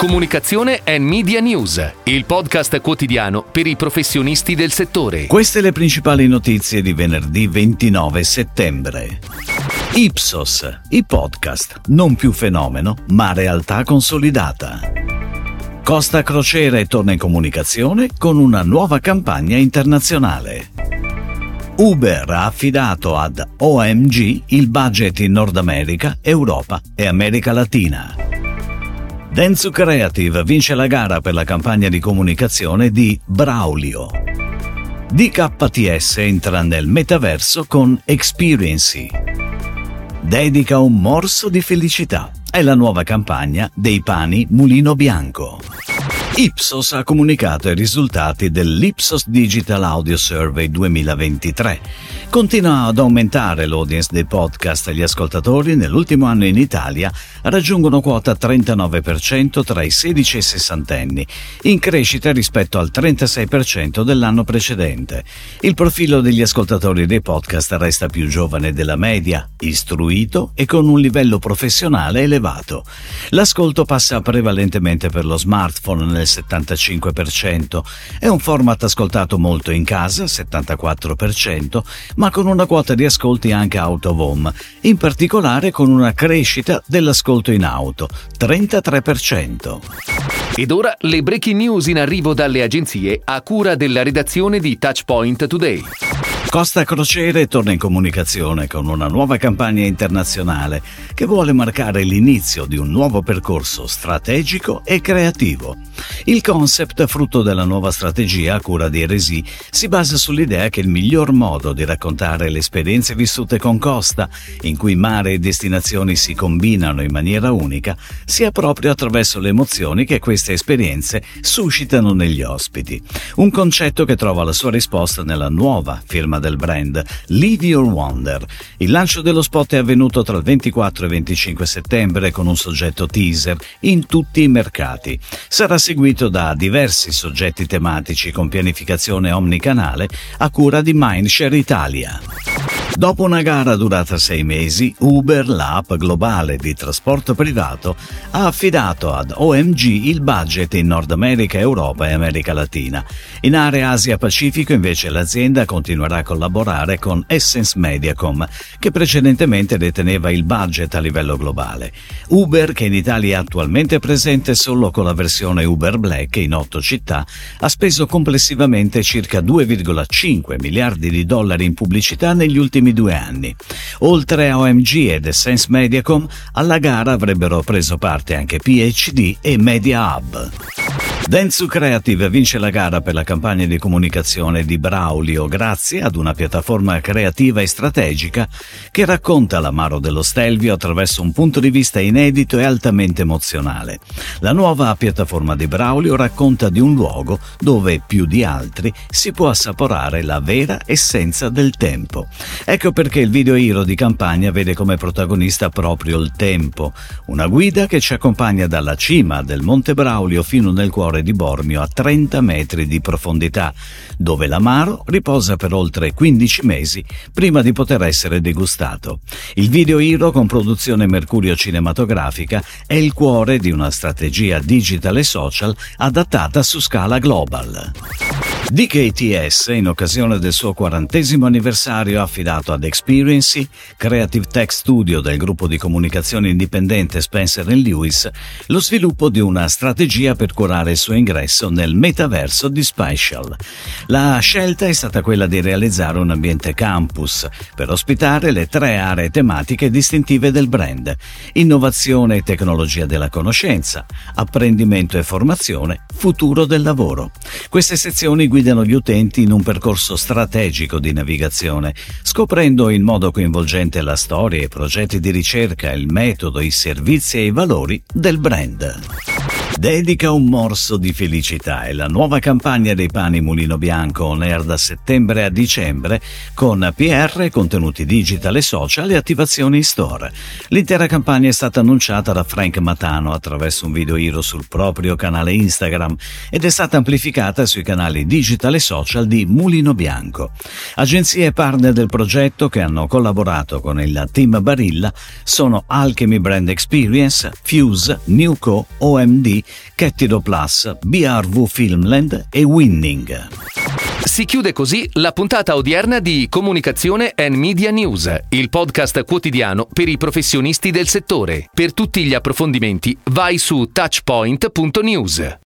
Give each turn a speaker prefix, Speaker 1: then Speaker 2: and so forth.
Speaker 1: Comunicazione e Media News, il podcast quotidiano per i professionisti del settore.
Speaker 2: Queste le principali notizie di venerdì 29 settembre. Ipsos, i podcast, non più fenomeno, ma realtà consolidata. Costa Crociere torna in comunicazione con una nuova campagna internazionale. Uber ha affidato ad OMG il budget in Nord America, Europa e America Latina. Denzu Creative vince la gara per la campagna di comunicazione di Braulio. DKTS entra nel metaverso con Experiency. Dedica un morso di felicità. È la nuova campagna dei pani Mulino Bianco. Ipsos ha comunicato i risultati dell'Ipsos Digital Audio Survey 2023. Continua ad aumentare l'audience dei podcast e gli ascoltatori nell'ultimo anno in Italia raggiungono quota 39% tra i 16 e i 60 anni, in crescita rispetto al 36% dell'anno precedente. Il profilo degli ascoltatori dei podcast resta più giovane della media, istruito e con un livello professionale elevato. L'ascolto passa prevalentemente per lo smartphone nel 75%, è un format ascoltato molto in casa, 74%, ma con una quota di ascolti anche out of home, in particolare con una crescita dell'ascolto in auto, 33%.
Speaker 1: Ed ora le breaking news in arrivo dalle agenzie a cura della redazione di Touchpoint Today.
Speaker 2: Costa Crociere torna in comunicazione con una nuova campagna internazionale che vuole marcare l'inizio di un nuovo percorso strategico e creativo. Il concept, frutto della nuova strategia a cura di Eresi, si basa sull'idea che il miglior modo di raccontare le esperienze vissute con Costa, in cui mare e destinazioni si combinano in maniera unica, sia proprio attraverso le emozioni che queste esperienze suscitano negli ospiti. Un concetto che trova la sua risposta nella nuova firma del brand, Live Your Wonder. Il lancio dello spot è avvenuto tra il 24 e il 25 settembre con un soggetto teaser in tutti i mercati. Sarà seguito da diversi soggetti tematici con pianificazione omnicanale a cura di Mindshare Italia. Dopo una gara durata sei mesi, Uber, l'app globale di trasporto privato, ha affidato ad OMG il budget in Nord America, Europa e America Latina. In area Asia-Pacifico invece l'azienda continuerà a collaborare con Essence Mediacom, che precedentemente deteneva il budget a livello globale. Uber, che in Italia è attualmente presente solo con la versione Uber Black in otto città, ha speso complessivamente circa 2,5 miliardi di dollari in pubblicità negli ultimi ultimi due anni. Oltre a OMG ed Essence Mediacom, alla gara avrebbero preso parte anche PhD e Media Hub. Dentsu Creative vince la gara per la campagna di comunicazione di Braulio grazie ad una piattaforma creativa e strategica che racconta l'amaro dello Stelvio attraverso un punto di vista inedito e altamente emozionale. La nuova piattaforma di Braulio racconta di un luogo dove più di altri si può assaporare la vera essenza del tempo. Ecco perché il video hero di campagna vede come protagonista proprio il tempo, una guida che ci accompagna dalla cima del Monte Braulio fino nel cuore mare di Bormio a 30 metri di profondità, dove l'amaro riposa per oltre 15 mesi prima di poter essere degustato. Il video Hero con produzione Mercurio cinematografica è il cuore di una strategia digital e social adattata su scala global. DKTS, in occasione del suo quarantesimo anniversario, ha affidato ad Experiency, Creative Tech Studio del gruppo di comunicazione indipendente Spencer Lewis, lo sviluppo di una strategia per curare il suo ingresso nel metaverso di Spatial. La scelta è stata quella di realizzare un ambiente campus per ospitare le tre aree tematiche distintive del brand: innovazione e tecnologia della conoscenza, apprendimento e formazione, futuro del lavoro. Queste sezioni guidano gli utenti in un percorso strategico di navigazione, scoprendo in modo coinvolgente la storia, i progetti di ricerca, il metodo, i servizi e i valori del brand. Dedica un morso di felicità è la nuova campagna dei pani Mulino Bianco on air da settembre a dicembre con PR, contenuti digital e social e attivazioni in store. L'intera campagna è stata annunciata da Frank Matano attraverso un video hero sul proprio canale Instagram ed è stata amplificata sui canali digital e social di Mulino Bianco. Agenzie e partner del progetto che hanno collaborato con il team Barilla sono Alchemy Brand Experience, Fuse, Newco, OMD Kettido Plus, BRV Filmland e Winning.
Speaker 1: Si chiude così la puntata odierna di Comunicazione and Media News, il podcast quotidiano per i professionisti del settore. Per tutti gli approfondimenti vai su touchpoint.news.